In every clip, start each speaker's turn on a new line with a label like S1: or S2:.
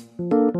S1: คุ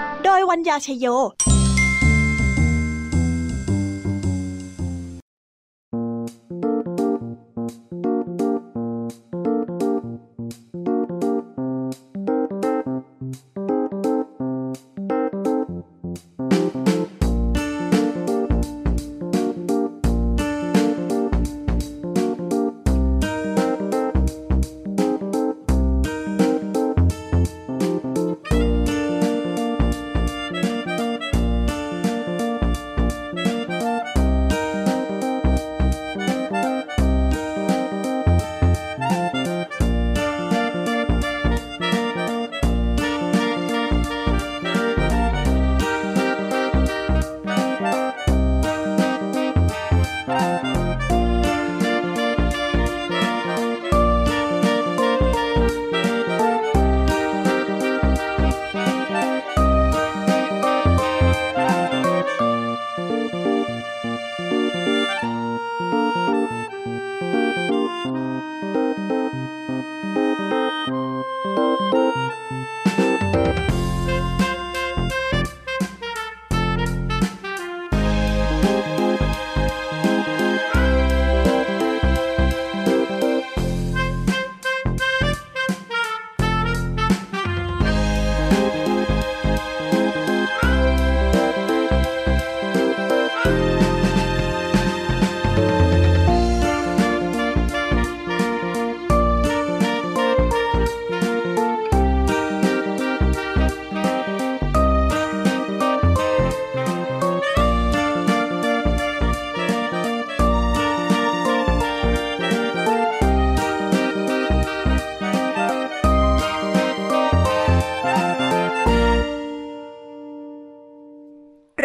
S1: โดยวัญญาชยโย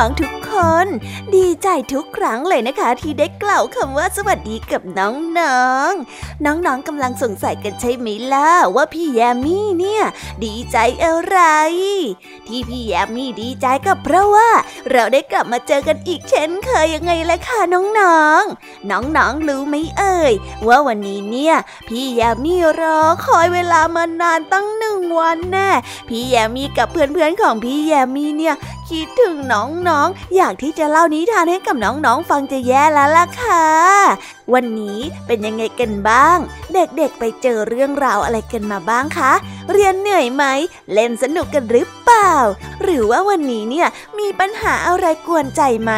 S1: น้องๆทุกคน ดีใจทุกครั้งเลยนะคะ ที่ได้กล่าวคำว่าสวัสดีกับน้องๆ น้องๆกำลังสงสัยกันใช่ไหมล่ะว่าพี่แยมมี่เนี่ยดีใจอะไร ที่พี่แยมมี่ดีใจก็เพราะว่า เราได้กลับมาเจอกันอีกเช่นเคยยังไงล่ะค่ะน้องๆ น้องๆรู้ไหมเอ่ย ว่าวันนี้เนี่ย พี่แยมมี่รอคอยเวลามานานตั้งหนึ่งนึ่งวันแน่พี่แยมมี่กับเพื่อนๆของพี่แยมมี่เนี่ย คิดถึงน้องๆอยากที่จะเล่านิทานให้กับน้องๆฟังจะแย่แล้วล่ะค่ะ วันนี้เป็นยังไงกันบ้าง เด็กๆไปเจอเรื่องราวอะไรกันมาบ้างคะ เรียนเหนื่อยไหม เล่นสนุกกันหรือเปล่า หรือว่าวันนี้เนี่ยมีปัญหาอะไรกวนใจไหม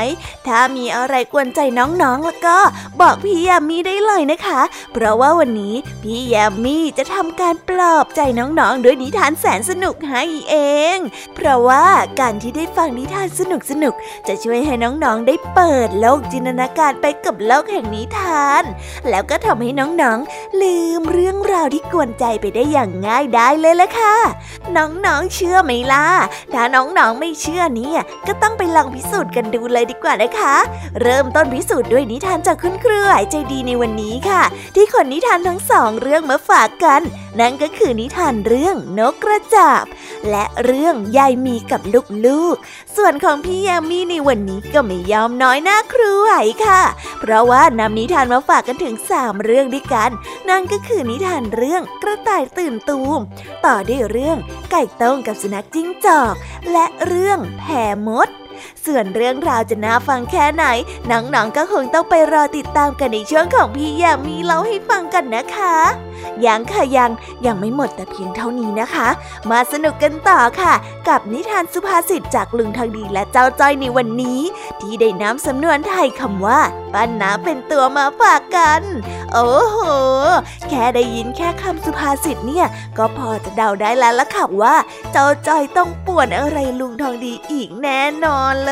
S1: ถ้ามีอะไรกวนใจน้องๆแล้วก็ บอกพี่ยามีได้เลยนะคะ เพราะว่าวันนี้พี่ยามีจะทำการปลอบใจน้องๆ ด้วยนิทานแสนสนุกให้เอง เพราะว่าการที่ได้ฟังนิทานสนุกๆจะช่วยให้น้องๆได้เปิดโลกจินตนาการไปกับโลกแห่งนิทานแล้วก็ทำให้น้องๆ ลืมเรื่องราวที่กวนใจไปได้อย่างง่ายได้เลยละค่ะ น้องๆ เชื่อไหมล่ะ ถ้าน้องๆ ไม่เชื่อเนี่ย ก็ต้องไปลองพิสูจน์กันดูเลยดีกว่านะคะ เริ่มต้นพิสูจน์ด้วยนิทานจากคุณครูหายใจดีในวันนี้ค่ะ ที่ขนนิทานทั้งสองเรื่องมาฝากกัน นั่นก็คือนิทานเรื่องนกกระจาบ และเรื่องยายมีกับลูกๆ ส่วนของพี่ยามีในวันนี้ก็ไม่ยอมน้อยหน้าครูไหวค่ะ เพราะว่านำนิทานมาฝากกันถึง 3 เรื่องด้วยกัน นั่นก็คือนิทานเรื่องกระต่ายตื่นตูม ต่อด้วยเรื่องไก่ต้งกับสุนัขจิ้งจอก และเรื่องแผ่มด ส่วนเรื่องราวจะน่าฟังแค่ไหนน้องๆก็คงต้องไปรอติดตามกันในช่วงของพี่ยามีเล่าให้ฟังกันนะคะยังค่ะยังยังไม่หมดแต่เพียงเท่านี้นะคะ มาสนุกกันต่อค่ะ กับนิทานสุภาษิตจากลุงทองดีและเจ้าจ้อยในวันนี้ ที่ได้นำสำนวนไทยคำว่าปั้นน้ำเป็นตัวมาฝากกัน โอ้โห แค่ได้ยินแค่คำสุภาษิตเนี่ย ก็พอจะเดาได้แล้วล่ะค่ะว่า เจ้าจ้อยต้องป่วนอะไรลุงทองดีอีกแน่นอนเลย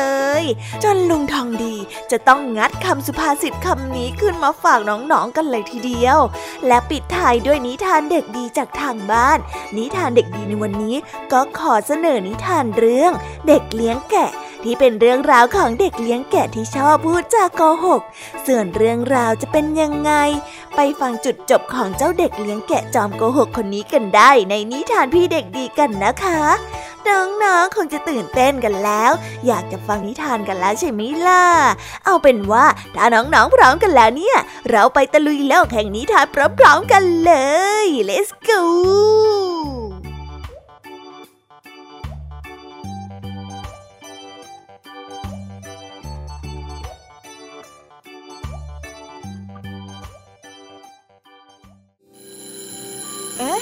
S1: จนลุงทองดีจะต้องงัดคำสุภาษิตคำนี้ขึ้นมาฝากน้องๆกันเลยทีเดียว และปิดท้ายด้วยนิทานเด็กดีจากทางบ้าน นิทานเด็กดีในวันนี้ ก็ขอเสนอนิทานเรื่องเด็กเลี้ยงแกะที่เป็นเรื่องราวของเด็กเลี้ยงแกะที่ชอบพูดจาโกหก ส่วนเรื่องราวจะเป็นยังไง ไปฟังจุดจบของเจ้าเด็กเลี้ยงแกะจอมโกหกคนนี้กันได้ในนิทานพี่เด็กดีกันนะคะ น้องๆคงจะตื่นเต้นกันแล้ว อยากจะฟังนิทานกันแล้วใช่ไหมล่ะ เอาเป็นว่าถ้าน้องๆพร้อมกันแล้วเนี่ย เราไปตะลุยโลกแห่งนิทานพร้อมๆกันเลย let's go
S2: เอ๊ะ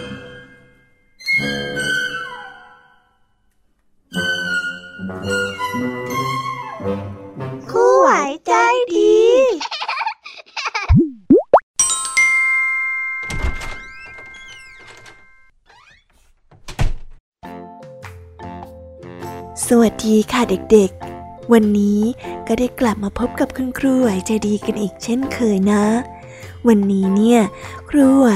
S1: วัสดีค่ะเด็กๆ วันนี้ก็ได้กลับมาพบกับคุณครูไหวใจดีกันอีกเช่นเคยนะ วันนี้เนี่ย ครูไหว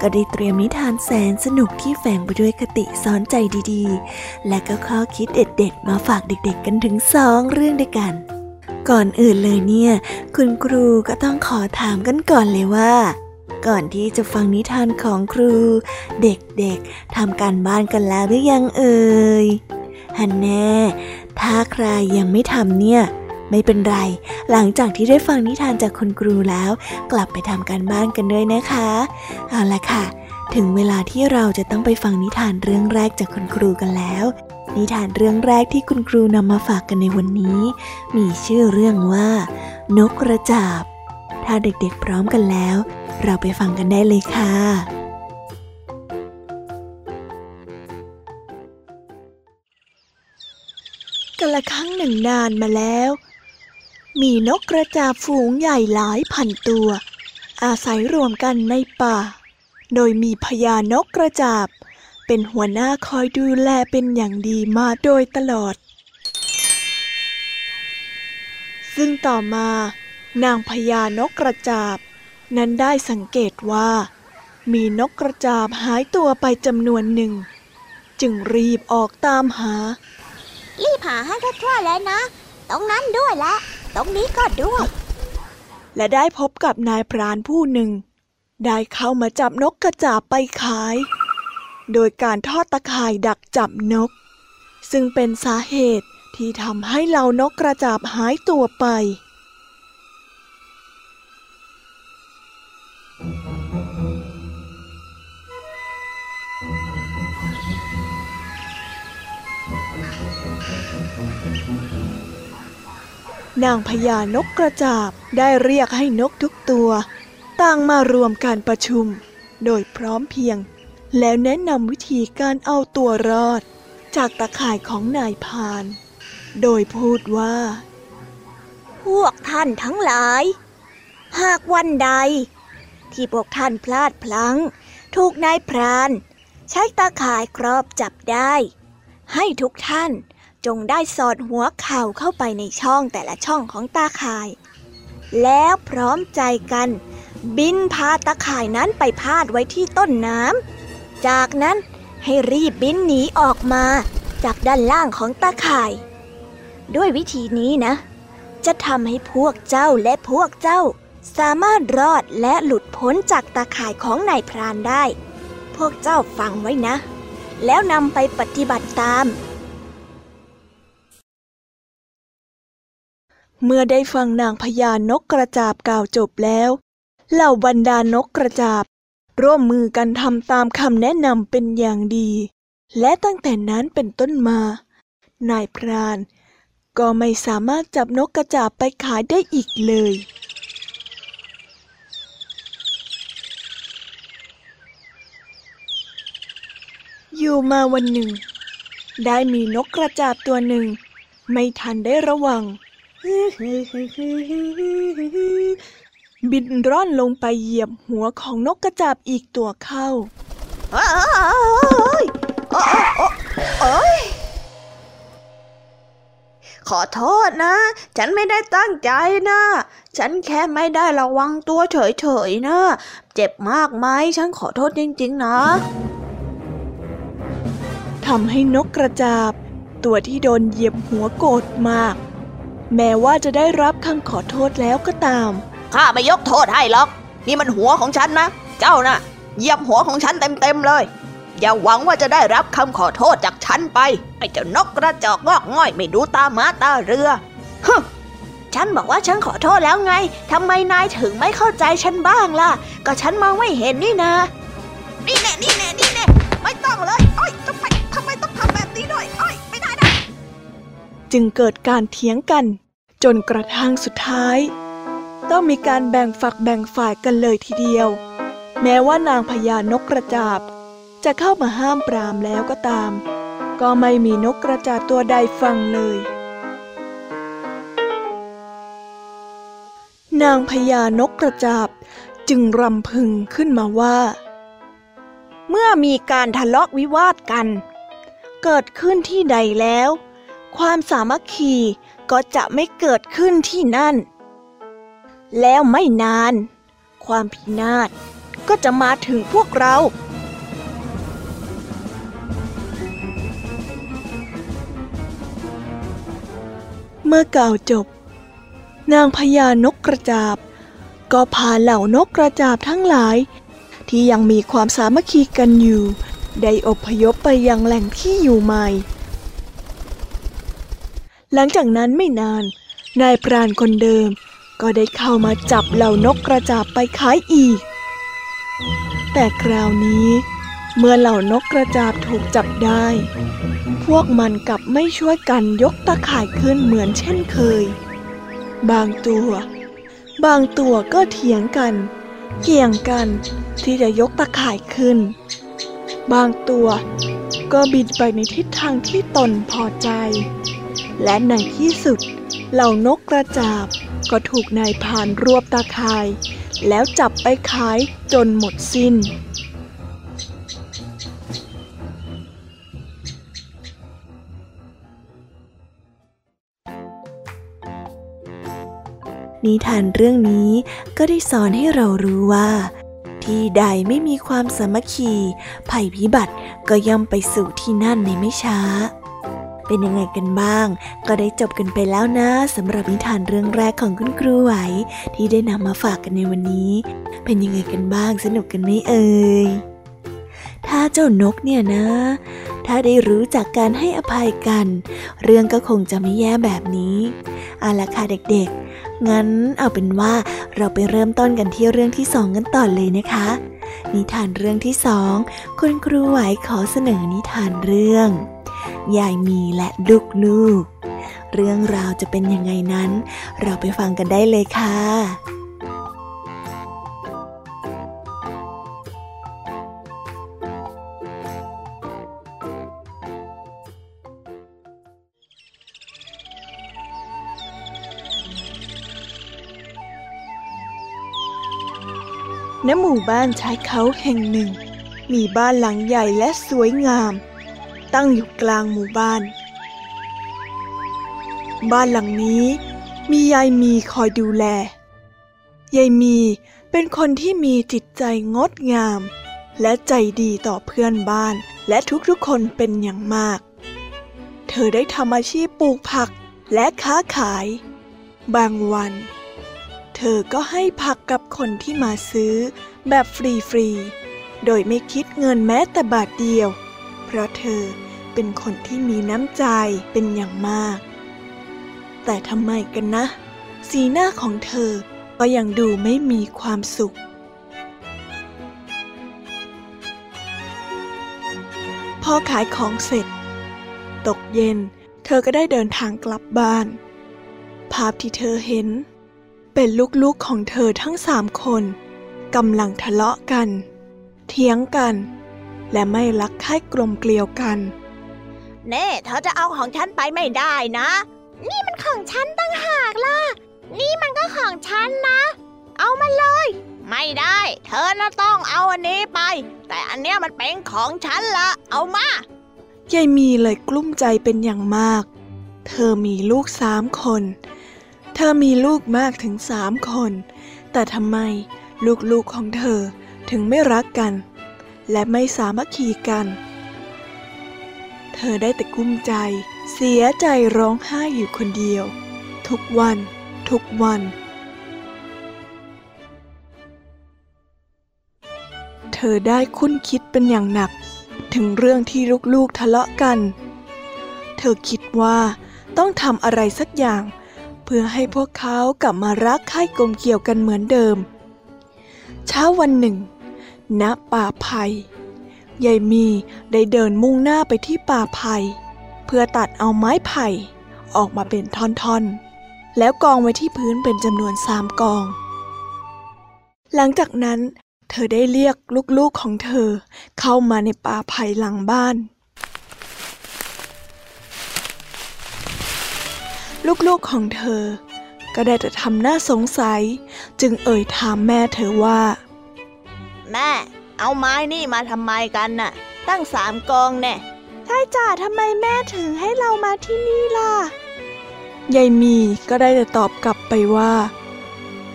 S1: ก็ได้เตรียมนิทานแสนสนุกที่แฝงไปด้วยคติสอนใจดีๆ และก็ข้อคิดเด็ดๆ มาฝากเด็กๆ กันถึงสองเรื่องด้วยกัน ก่อนอื่นเลยเนี่ย คุณครูก็ต้องขอถามกันก่อนเลยว่าก่อนที่จะฟังนิทานของครู เด็กๆทำการบ้านกันแล้วหรือยังเอ่ย ฮันแน่ถ้าใครยังไม่ทำเนี่ย ไม่เป็นไร หลังจากที่ได้ฟังนิทานจากคุณครูแล้ว กลับไปทำการบ้านกันด้วยนะคะ เอาละค่ะ ถึงเวลาที่เราจะต้องไปฟังนิทานเรื่องแรกจากคุณครูกันแล้ว นิทานเรื่องแรกที่คุณครูนำมาฝากกันในวันนี้ มีชื่อเรื่องว่า นกกระจาบ ถ้าเด็กๆพร้อมกันแล้ว เราไปฟังกันได้เลยค่ะ
S2: กันละครั้งหนึ่งนานมาแล้ว มีนกกระจาบฝูงใหญ่หลายพันตัว อาศัยรวมกันในป่า โดยมีพญานกกระจาบ เป็นหัวหน้าคอยดูแลเป็นอย่างดีมาโดยตลอด ซึ่งต่อมา นางพญานกกระจาบ นั้นได้สังเกตว่า มีนกกระจาบหายตัวไปจำนวนหนึ่ง จึงรีบออกตามหา
S3: รีบหาให้ทั่วๆเลยนะ ตรงนั้นด้วยและ ตรงนี้ก็ด้วย
S2: และได้พบกับนายพรานผู้หนึ่ง ได้เข้ามาจับนกกระจาบไปขาย โดยการทอดตะข่ายดักจับนก ซึ่งเป็นสาเหตุที่ทำให้เหล่านกกระจาบหายตัวไป นางพญานกกระจาบได้เรียกให้นกทุกตัว ต่างมารวมการประชุม โดยพร้อมเพียง แล้วแนะนำวิธีการเอาตัวรอด จากตะข่ายของนายพาน โดยพูดว่า
S3: พวกท่านทั้งหลาย หากวันใด ที่พวกท่านพลาดพลั้ง ถูกนายพราน ใช้ตาข่ายครอบจับได้ ให้ทุกท่าน จงได้สอดหัวเข่าเข้าไปในช่องแต่ละช่องของตาข่าย แล้วพร้อมใจกัน บินพาตาข่ายนั้นไปพาดไว้ที่ต้นน้ำจากนั้นให้รีบบินหนีออกมา จากด้านล่างของตาข่าย ด้วยวิธีนี้นะ จะทำให้พวกเจ้าและพวกเจ้า สามารถรอดและหลุดพ้นจากตาข่ายของนายพรานได้ พวกเจ้าฟังไว้นะ แล้วนำไปปฏิบัติตาม
S2: เมื่อได้ฟังนางพญานกกระจาบกล่าวจบแล้ว เหล่าบรรดานกกระจาบ ร่วมมือกันทำตามคำแนะนำเป็นอย่างดี และตั้งแต่นั้นเป็นต้นมา นายพราน ก็ไม่สามารถจับนกกระจาบไปขายได้อีกเลยอยู่มาวันหนึ่ง ได้มีนกกระจาบตัวหนึ่ง ไม่ทันได้ระวัง บินร่อนลงไปเหยียบหัวของนกกระจาบอีกตัวเข้า
S4: เอ้ยโอ้ยขอโทษนะ ฉันไม่ได้ตั้งใจนะ ฉันแค่ไม่ได้ระวังตัวเฉยๆนะ เจ็บมากไหมฉันขอโทษจริงๆนะ
S2: ทำให้นกกระจาบ ตัวที่โดนเหยียบหัวโกรธมาก แม้ว่าจะได้รับคำขอโทษแล้วก็ตาม
S4: ข้าไม่ยกโทษให้หรอก นี่มันหัวของฉันนะ เจ้านะ่ะเหยียบหัวของฉันเต็มๆเลย อย่าหวังว่าจะได้รับคำขอโทษจากฉันไป ไอ้เจ้านกกระจอกงอกง่อยไม่ดูตามาตาเรือฮึฉันบอกว่าฉันขอโทษแล้วไง ทำไมนายถึงไม่เข้าใจฉันบ้างล่ะ ก็ฉันมองไม่เห็นนี่นะนี่แน่นี่แน่นี่แน่ไม่ต้องเลยอ้อยทำไมทำไมต้องทำแบบนี้ด้วยอ้อยไม่ได้นะ
S2: จึงเกิดการเถียงกัน จนกระทั่งสุดท้าย ต้องมีการแบ่งฝักแบ่งฝ่ายกันเลยทีเดียว แม้ว่านางพญานกกระจาบ จะเข้ามาห้ามปรามแล้วก็ตาม ก็ไม่มีนกกระจาบตัวใดฟังเลย นางพญานกกระจาบจึงรำพึงขึ้นมาว่า
S3: เมื่อมีการทะเลาะวิวาทกัน เกิดขึ้นที่ใดแล้ว ความสามัคคีก็จะไม่เกิดขึ้นที่นั่น แล้วไม่นาน ความพินาศก็จะมาถึงพวกเรา
S2: เมื่อกล่าวจบ นางพญานกกระจาบ ก็พาเหล่านกกระจาบทั้งหลาย ที่ยังมีความสามัคคีกันอยู่ ได้อพยพไปยังแหล่งที่อยู่ใหม่ หลังจากนั้นไม่นาน นายพรานคนเดิม ก็ได้เข้ามาจับเหล่านกกระจาบไปขายอีก แต่คราวนี้ เมื่อเหล่านกกระจาบถูกจับได้ พวกมันกลับไม่ช่วยกันยกตะข่ายขึ้นเหมือนเช่นเคย บางตัว บางตัวก็เถียงกัน เกี่ยงกันที่จะยกตะข่ายขึ้น บางตัวก็บินไปในทิศทางที่ตนพอใจ และในที่สุด เหล่านกกระจาบ ก็ถูกนายพานรวบตาข่าย แล้วจับไปขายจนหมดสิ้นนิทานเรื่องนี้ก็ได้สอนให้เรารู้ว่า ที่ใดไม่มีความสามัคคี ภัยพิบัติก็ย่อมไปสู่ที่นั่นในไม่ช้า
S1: เป็นยังไงกันบ้าง ก็ได้จบกันไปแล้วนะสำหรับนิทานเรื่องแรกของคุณครูไหว ที่ได้นำมาฝากกันในวันนี้ เป็นยังไงกันบ้างสนุกกันไหมเอ่ยถ้าเจ้านกเนี่ยนะ ถ้าได้รู้จักการให้อภัยกัน เรื่องก็คงจะไม่แย่แบบนี้เอาละค่ะเด็กๆ งั้นเอาเป็นว่าเราไปเริ่มต้นกันที่เรื่องที่สองกันต่อเลยนะคะนิทานเรื่องที่สองคุณครูไหวขอเสนอนิทานเรื่อง ยายมีและลูกๆ เรื่องราวจะเป็นยังไงนั้น เราไปฟังกันได้เลยค่ะ
S2: ณหมู่บ้านชายเขาแห่งหนึ่ง มีบ้านหลังใหญ่และสวยงาม ตั้งอยู่กลางหมู่บ้าน บ้านหลังนี้มียายมีคอยดูแล ยายมีเป็นคนที่มีจิตใจงดงาม และใจดีต่อเพื่อนบ้านและทุกๆคนเป็นอย่างมาก เธอได้ทำอาชีพปลูกผักและค้าขาย บางวัน เธอก็ให้ผักกับคนที่มาซื้อแบบฟรีๆ โดยไม่คิดเงินแม้แต่บาทเดียว เพราะเธอเป็นคนที่มีน้ำใจเป็นอย่างมาก แต่ทำไมกันนะ สีหน้าของเธอก็ยังดูไม่มีความสุขพอขายของเสร็จ ตกเย็น เธอก็ได้เดินทางกลับบ้าน ภาพที่เธอเห็น เป็นลูกๆของเธอทั้งสามคนกำลังทะเลาะกัน เถียงกัน และไม่รักใคร่กลมเกลียวกัน
S3: เน่เธอจะเอาของฉันไปไม่ได้นะ นี่มันของฉันตั้งหากล่ะ นี่มันก็ของฉันนะ เอามาเลย ไม่ได้ เธอน่ะต้องเอาอันนี้ไป แต่อันเนี้ยมันเป็นของฉันละ เอามา
S2: ยายมีเลยกลุ้มใจเป็นอย่างมาก เธอมีลูกสามคน เธอมีลูกมากถึงสามคน แต่ทำไมลูกๆของเธอถึงไม่รักกัน และไม่สามัคคีกัน เธอได้แต่กุ้มใจ เสียใจร้องไห้อยู่คนเดียว ทุกวัน ทุกวัน เธอได้คุ้นคิดเป็นอย่างหนัก ถึงเรื่องที่ลูกๆทะเลาะกัน เธอคิดว่าต้องทำอะไรสักอย่างเพื่อให้พวกเขากลับมารักใคร่กลมเกี่ยวกันเหมือนเดิม เช้าวันหนึ่ง ณป่าไผ่ยายมีได้เดินมุ่งหน้าไปที่ป่าไผ่เพื่อตัดเอาไม้ไผ่ออกมาเป็นท่อนๆ แล้วกองไว้ที่พื้นเป็นจำนวนสามกอง หลังจากนั้น เธอได้เรียกลูกๆของเธอเข้ามาในป่าไผ่หลังบ้าน ลูกๆของเธอ ก็ได้แต่ทำหน้าสงสัย จึงเอ่ยถามแม่เธอว่า
S3: แม่ เอาไม้นี่มาทำไมกันน่ะ ตั้งสามกองแน่ใช่จ้าทำไมแม่ถึงให้เรามาที่นี่ล่ะ
S2: ยายมีก็ได้แต่ตอบกลับไปว่า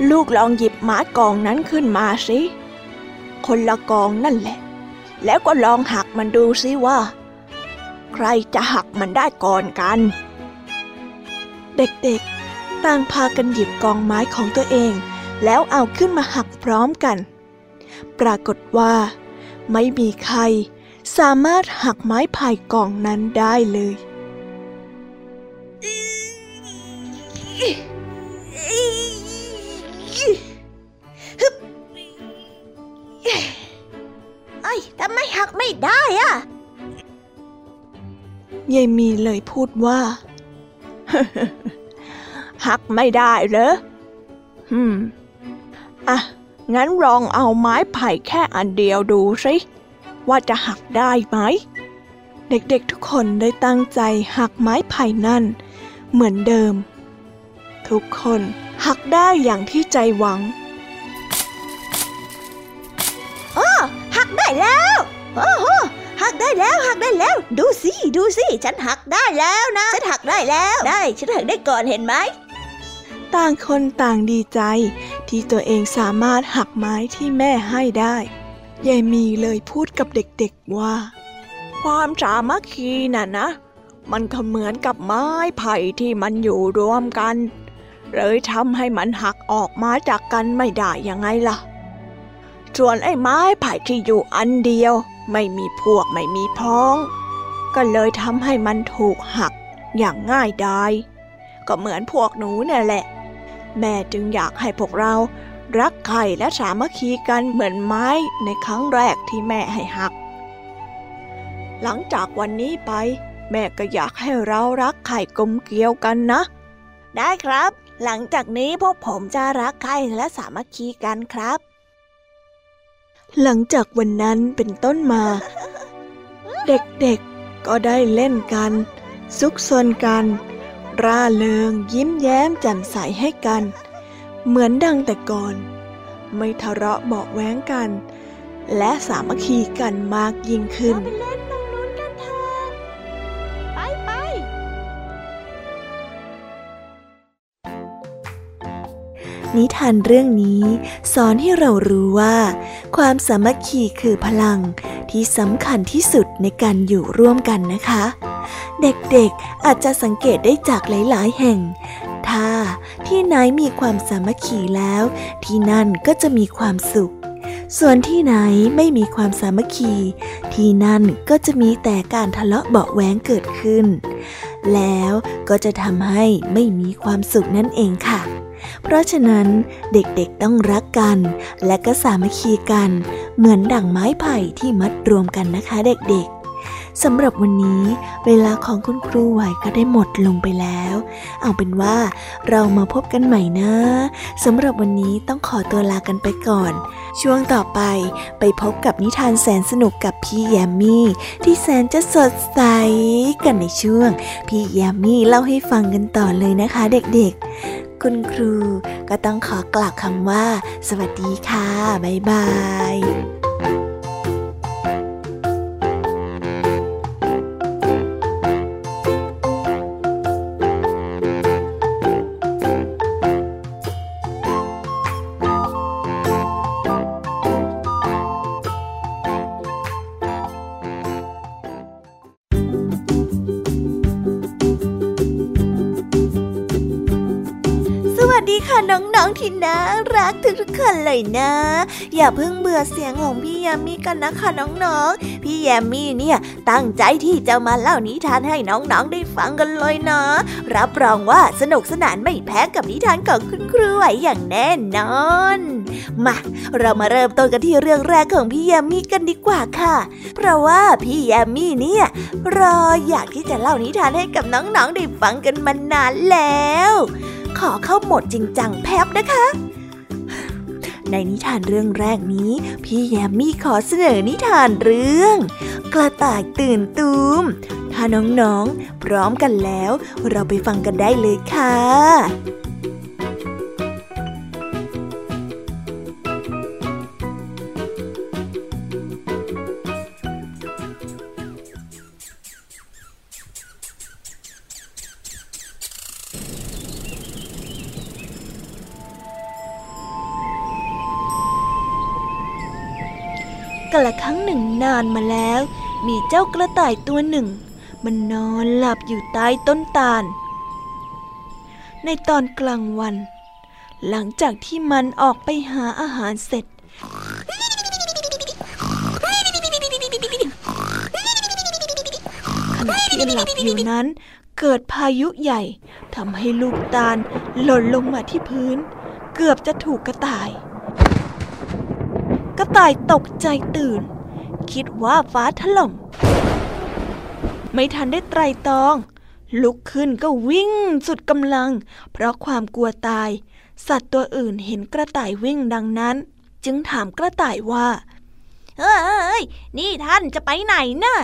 S2: ลูกลองหยิบไม้กองนั้นขึ้นมาสิ คนละกองนั่นแหละ แล้วก็ลองหักมันดูสิว่า ใครจะหักมันได้ก่อนกัน เด็กๆต่างพากันหยิบกองไม้ของตัวเอง แล้วเอาขึ้นมาหักพร้อมกัน ปรากฏว่า ไม่มีใครสามารถหักไม้ไผ่กองนั้นได้เลย
S3: เอ้ยทำไมหักไม่ได้อะ
S2: ยายมีเลยพูดว่า หักไม่ได้เหรอฮึมอะ งั้นลองเอาไม้ไผ่แค่อันเดียวดูสิว่าจะหักได้ไหม เด็กๆทุกคนได้ตั้งใจหักไม้ไผ่นั่น เหมือนเดิม ทุกคนหักได้อย่างที่ใจหวัง
S3: อ๋อหักได้แล้วโอ้โหหักได้แล้วหักได้แล้ว ดูสิ ดูสิ ฉันหักได้แล้วนะ ฉันหักได้แล้ว ได้ ฉันหักได้ก่อนเห็นไหม
S2: ต่างคนต่างดีใจ ที่ตัวเองสามารถหักไม้ที่แม่ให้ได้ ยายมีเลยพูดกับเด็กๆว่า ความสามัคคีน่ะนะ มันก็เหมือนกับไม้ไผ่ที่มันอยู่รวมกัน เลยทำให้มันหักออกมาจากกันไม่ได้ยังไงล่ะ ส่วนไอ้ไม้ไผ่ที่อยู่อันเดียว ไม่มีพวกไม่มีพ้อง ก็เลยทำให้มันถูกหักอย่างง่ายดายก็เหมือนพวกหนูเนี่ยแหละ แม่จึงอยากให้พวกเรารักใครและสามัคคีกันเหมือนไม้ในครั้งแรกที่แม่ให้หัก หลังจากวันนี้ไป แม่ก็อยากให้เรารักไข่กลมเกลียวกันนะ
S3: ได้ครับ หลังจากนี้พวกผมจะรักใครและสามัคคีกันครับ
S2: หลังจากวันนั้นเป็นต้นมา เด็กๆก็ได้เล่นกัน ซุกซนกัน ร่าเริงยิ้มแย้มแจ่มใสให้กัน เหมือนดังแต่ก่อน ไม่ทะเลาะเบาะแว้งกัน และสามัคคีกันมากยิ่งขึ้น
S3: ไปเล่นตรงนู้นกันเถอะไปไป
S1: นิทานเรื่องนี้สอนให้เรารู้ว่า ความสามัคคีคือพลังที่สำคัญที่สุดในการอยู่ร่วมกันนะคะ เด็กๆอาจจะสังเกตได้จากหลาย ๆ แห่ง ถ้าที่ไหนมีความสามัคคีแล้ว ที่นั่นก็จะมีความสุข ส่วนที่ไหนไม่มีความสามัคคี ที่นั่นก็จะมีแต่การทะเลาะเบาะแว้งเกิดขึ้น แล้วก็จะทำให้ไม่มีความสุขนั่นเองค่ะเพราะฉะนั้นเด็กๆต้องรักกัน และก็สามัคคีกัน เหมือนดั่งไม้ไผ่ที่มัดรวมกันนะคะเด็กๆ สำหรับวันนี้เวลาของคุณครูไหวก็ได้หมดลงไปแล้ว เอาเป็นว่าเรามาพบกันใหม่นะสำหรับวันนี้ต้องขอตัวลากันไปก่อน ช่วงต่อไปไปพบกับนิทานแสนสนุกกับพี่แยมมี่ที่แสนจะสดใสกันในช่วง พี่แยมมี่เล่าให้ฟังกันต่อเลยนะคะ เด็กๆ คุณครูก็ต้องขอกล่าวคำว่า สวัสดีค่ะ บ๊ายบาย ค่ะน้องๆที่น่ารักทุกๆคนเลยนะ อย่าเพิ่งเบื่อเสียงของพี่แยมมี่กันนะคะน้องๆ พี่แยมมี่เนี่ยตั้งใจที่จะมาเล่านิทานให้น้องๆได้ฟังกันเลยนะ รับรองว่าสนุกสนานไม่แพ้กับนิทานของคุณครูไหวอย่างแน่นอน มาเรามาเริ่มต้นกันที่เรื่องแรกของพี่แยมมี่กันดีกว่าค่ะ เพราะว่าพี่แยมมี่เนี่ยรออยากที่จะเล่านิทานให้กับน้องๆได้ฟังกันมานานแล้ว ขอเข้าหมดจริงจังแพบนะคะ ในนิทานเรื่องแรกนี้ พี่แยมมี่ขอเสนอนิทานเรื่อง กระต่ายตื่นตูม ถ้าน้องๆ พร้อมกันแล้ว เราไปฟังกันได้เลยค่ะา
S2: นมาแล้ว มีเจ้ากระต่ายตัวหนึ่ง มันนอนหลับอยู่ใต้ต้นตาล ในตอนกลางวัน หลังจากที่มันออกไปหาอาหารเสร็จ ขณะที่หลับอยู่นั้น เกิดพายุใหญ่ทำให้ลูกตาลหล่นลงมาที่พื้น เกือบจะถูกกระต่ายกระต่ายตกใจตื่น คิดว่าฟ้าถล่ม ไม่ทันได้ไตรตอง ลุกขึ้นก็วิ่งสุดกำลัง เพราะความกลัวตาย สัตว์ตัวอื่นเห็นกระต่ายวิ่งดังนั้น จึงถามกระต่ายว่า
S3: เฮ้ย นี่ท่านจะไปไหนน่ะ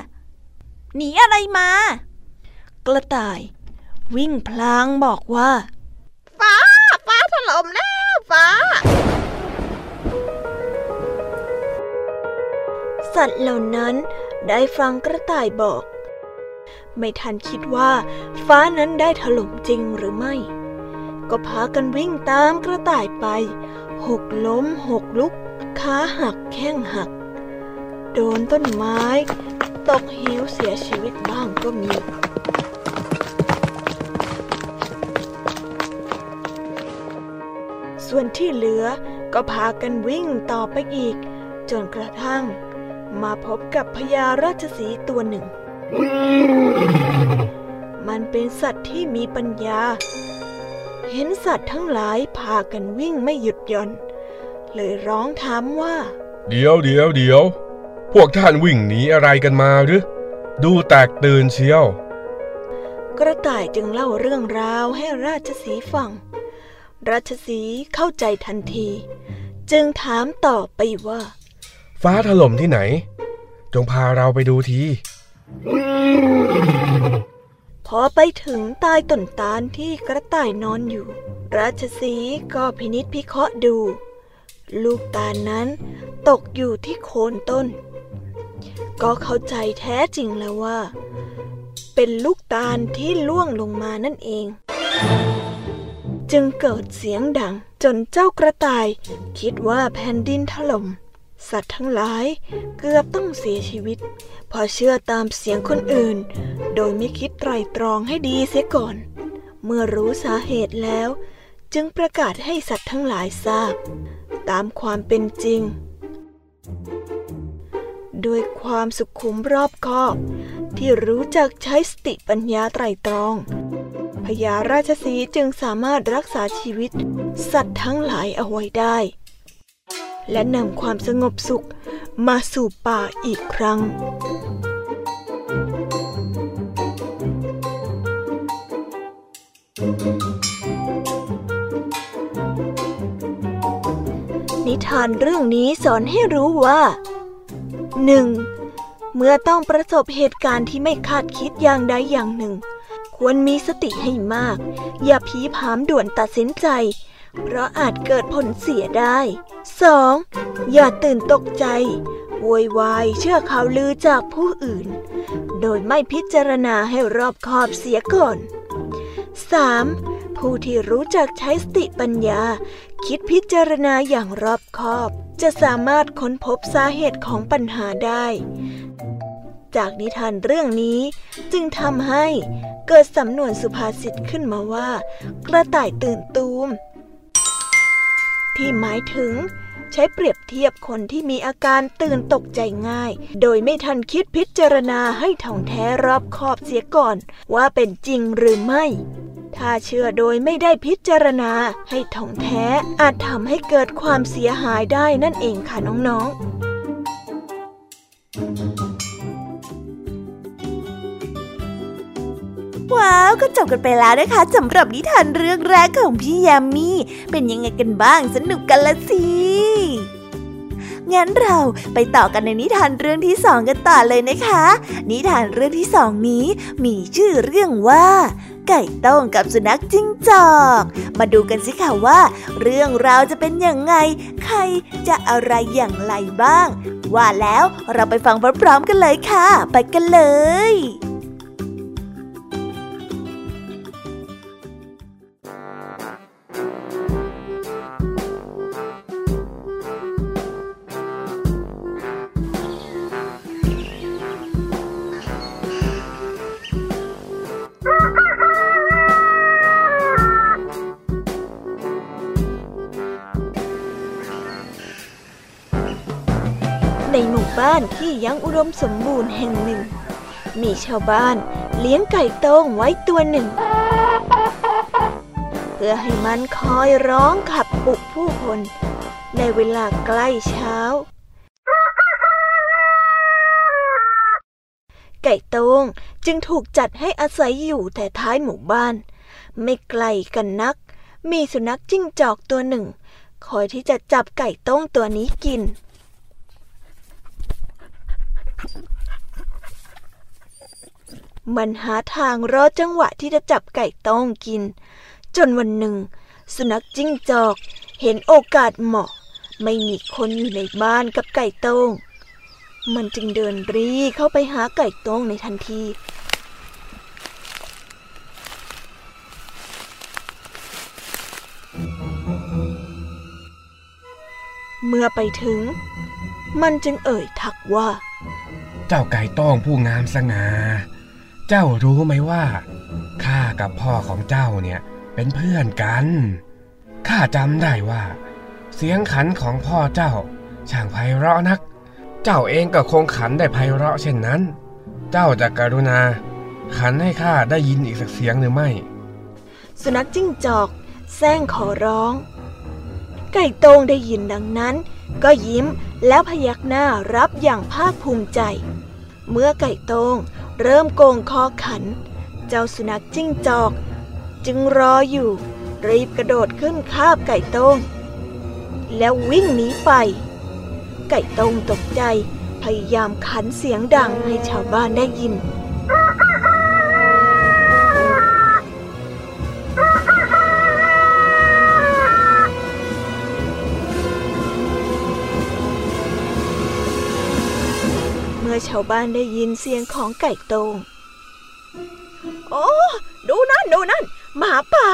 S3: หนีอะไรมา
S2: กระต่าย วิ่งพลางบอกว่า
S3: ฟ้า ฟ้าถล่มแล้วฟ้า
S2: สัตว์เหล่านั้นได้ฟังกระต่ายบอก ไม่ทันคิดว่า ฟ้านั้นได้ถล่มจริงหรือไม่ ก็พากันวิ่งตามกระต่ายไป หกล้มหกลุกขาหักแข้งหัก โดนต้นไม้ ตกหิวเสียชีวิตบ้างก็มีส่วนที่เหลือก็พากันวิ่งต่อไปอีก จนกระทั่ง มาพบกับพญาราชสีห์ตัวหนึ่ง มันเป็นสัตว์ที่มีปัญญา เห็นสัตว์ทั้งหลายพากันวิ่งไม่หยุดหย่อน เลยร้องถามว่า
S5: เดี๋ยวเดี๋ยวเดี๋ยว พวกท่านวิ่งหนีอะไรกันมาหรือ ดูแตกตื่นเชียว
S2: กระต่ายจึงเล่าเรื่องราวให้ราชสีห์ฟัง ราชสีห์เข้าใจทันที จึงถามต่อไปว่า
S5: ฟ้าถล่มที่ไหน จงพาเราไปดูที
S2: พอไปถึงใต้ต้นตาลที่กระต่ายนอนอยู่ ราชสีก็พินิษพิเคราะห์ดู ลูกตาลนั้นตกอยู่ที่โคนต้น ก็เข้าใจแท้จริงแล้วว่า เป็นลูกตาลที่ล่วงลงมานั่นเอง จึงเกิดเสียงดังจนเจ้ากระต่าย คิดว่าแผ่นดินถล่ม สัตว์ทั้งหลายเกือบต้องเสียชีวิตพอเชื่อตามเสียงคนอื่น โดยไม่คิดไตรตรองให้ดีเสียก่อน เมื่อรู้สาเหตุแล้ว จึงประกาศให้สัตว์ทั้งหลายทราบ ตามความเป็นจริง ด้วยความสุขุมรอบคอบ ที่รู้จักใช้สติปัญญาไตรตรองพญาราชสีจึงสามารถรักษาชีวิต สัตว์ทั้งหลายเอาไว้ได้ และนำความสงบสุขมาสู่ป่าอีกครั้งนิทานเรื่องนี้สอนให้รู้ว่า 1. เมื่อต้องประสบเหตุการณ์ที่ไม่คาดคิดอย่างใดอย่างหนึ่ง ควรมีสติให้มาก อย่าผีผามด่วนตัดสินใจ เพราะอาจเกิดผลเสียได้ 2. อย่าตื่นตกใจโวยวายเชื่อข่าวลือจากผู้อื่น โดยไม่พิจารณาให้รอบคอบเสียก่อน 3. ผู้ที่รู้จักใช้สติปัญญา คิดพิจารณาอย่างรอบคอบ จะสามารถค้นพบสาเหตุของปัญหาได้ จากนิทานเรื่องนี้จึงทำให้เกิดสำนวนสุภาษิตขึ้นมาว่า กระต่ายตื่นตูม ที่หมายถึง ใช้เปรียบเทียบคนที่มีอาการตื่นตกใจง่าย โดยไม่ทันคิดพิจารณาให้ท่องแท้รอบขอบเสียก่อน ว่าเป็นจริงหรือไม่ ถ้าเชื่อโดยไม่ได้พิจารณาให้ท่องแท้อาจทำให้เกิดความเสียหายได้นั่นเองค่ะน้องๆ
S1: ว้าวก็จบกันไปแล้วนะคะสำหรับนิทานเรื่องแรกของพี่ยามีเป็นยังไงกันบ้างสนุกกันละสิงั้นเราไปต่อกันในนิทานเรื่องที่สองกันต่อเลยนะคะ นิทานเรื่องที่สองนี้มีชื่อเรื่องว่า ไก่ต้งกับสุนัขจิ้งจอก มาดูกันสิค่ะว่า เรื่องราวจะเป็นยังไง ใครจะอะไรอย่างไรบ้าง ว่าแล้วเราไปฟังพร้อมๆกันเลยค่ะ ไปกันเลย
S2: บ้านที่ยังอุดมสมบูรณ์แห่งหนึ่ง มีชาวบ้านเลี้ยงไก่ต้งไว้ตัวหนึ่ง เพื่อให้มันคอยร้องขับปลุกผู้คน ในเวลาใกล้เช้า ไก่ต้งจึงถูกจัดให้อาศัยอยู่แต่ท้ายหมู่บ้าน ไม่ไกลกันนัก มีสุนัขจิ้งจอกตัวหนึ่ง คอยที่จะจับไก่ต้งตัวนี้กิน มันหาทางรอจังหวะที่จะจับไก่ต้องกิน จนวันหนึ่ง สุนัขจิ้งจอก เห็นโอกาสเหมาะ ไม่มีคนอยู่ในบ้านกับไก่ต้ง มันจึงเดินรีเข้าไปหาไก่ต้งในทันทีเมื่อไปถึง มันจึงเอ่ยทักว่า
S5: เจ้าไก่ต้องผู้งามสง่า เจ้ารู้ไหมว่าข้ากับพ่อของเจ้าเนี่ยเป็นเพื่อนกัน ข้าจำได้ว่า เสียงขันของพ่อเจ้า ช่างไพเราะนัก เจ้าเองก็คงขันได้ไพเราะเช่นนั้น เจ้าจะกรุณา ขันให้ข้าได้ยินอีกสักเสียงหรือไม่
S2: สุนัขจิ้งจอกแซงขอร้อง ไก่โตงได้ยินดังนั้น ก็ยิ้ม แล้วพยักหน้ารับอย่างภาคภูมิใจ เมื่อไก่โตงเริ่มโกงคอขัน เจ้าสุนัขจิ้งจอก จึงรออยู่ รีบกระโดดขึ้นคาบไก่โตงแล้ววิ่งหนีไป ไก่โตงตกใจพยายามขันเสียงดังให้ชาวบ้านได้ยิน ชาวบ้านได้ยินเสียงของไก่ตงโอ้ดูนั่นดูนั่น หมาป่า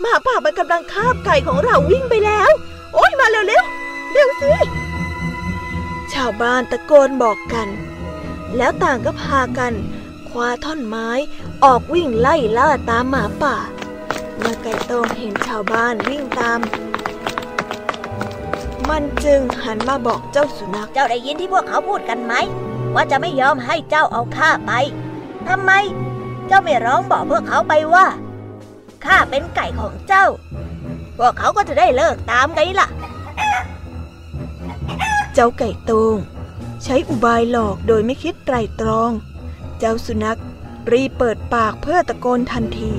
S2: หมาป่ามันกำลังคาบไก่ของเราวิ่งไปแล้ว โอ้ยมาเร็วเร็วเร็วสิ ชาวบ้านตะโกนบอกกัน แล้วต่างก็พากันคว้าท่อนไม้ออกวิ่งไล่ล่าตามหมาป่า เมื่อไก่ตงเห็นชาวบ้านวิ่งตาม มันจึงหันมาบอกเจ้าสุนัข
S3: เจ้าได้ยินที่พวกเขาพูดกันไหม ว่าจะไม่ยอมให้เจ้าเอาข้าไปทำไม เจ้าไม่ร้องบอกพวกเขาไปว่าข้าเป็นไก่ของเจ้า พวกเขาก็จะได้เลิกตามไงล่ะ
S2: เจ้าไก่โตงใช้อุบายหลอกโดยไม่คิดไตรตรอง เจ้าสุนัขรีบเปิดปากเพื่อตะโกนทันที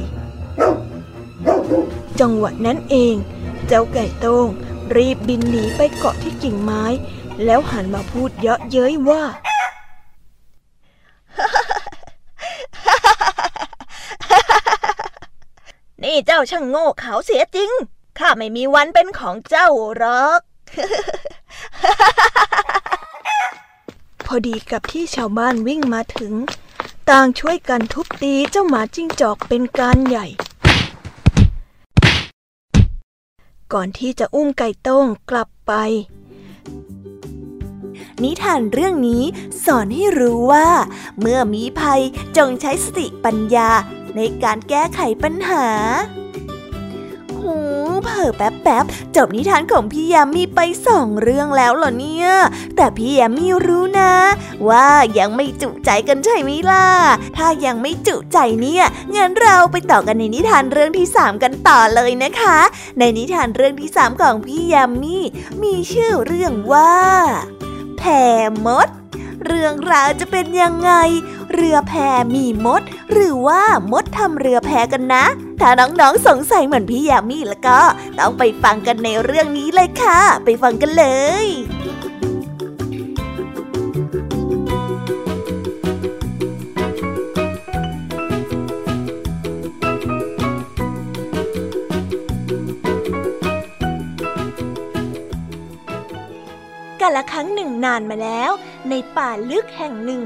S2: จังหวะนั้นเอง เจ้าไก่โตงรีบบินหนีไปเกาะที่กิ่งไม้ แล้วหันมาพูดเยาะเย้ยว่า
S3: นี่เจ้าช่างโง่เขาเสียจริง ข้าไม่มีวันเป็นของเจ้าหรอก
S2: พอดีกับที่ชาวบ้านวิ่งมาถึง ต่างช่วยกันทุบตีเจ้าหมาจิ้งจอกเป็นการใหญ่ ก่อนที่จะอุ้มไก่ต้งกลับไป
S1: นิทานเรื่องนี้สอนให้รู้ว่า เมื่อมีภัยจงใช้สติปัญญา ในการแก้ไขปัญหา หูเผอแป๊บๆจบนิทานของพี่ยามีไปสองเรื่องแล้วเหรอเนี่ย แต่พี่ยามีรู้นะ ว่ายังไม่จุใจกันใช่ไหมล่ะ ถ้ายังไม่จุใจเนี่ยงั้นเราไปต่อกันในนิทานเรื่องที่สามกันต่อเลยนะคะ ในนิทานเรื่องที่สามของพี่ยามีมีชื่อเรื่องว่าแพมด เรื่องราวจะเป็นยังไง เรือแพมีมด หรือว่ามดทำเรือแพกันนะ ถ้าน้องๆสงสัยเหมือนพี่ยามีแล้วก็ ต้องไปฟังกันในเรื่องนี้เลยค่ะ ไปฟังกันเลย
S2: กาละครั้งหนึ่งนานมาแล้ว ในป่าลึกแห่งหนึ่ง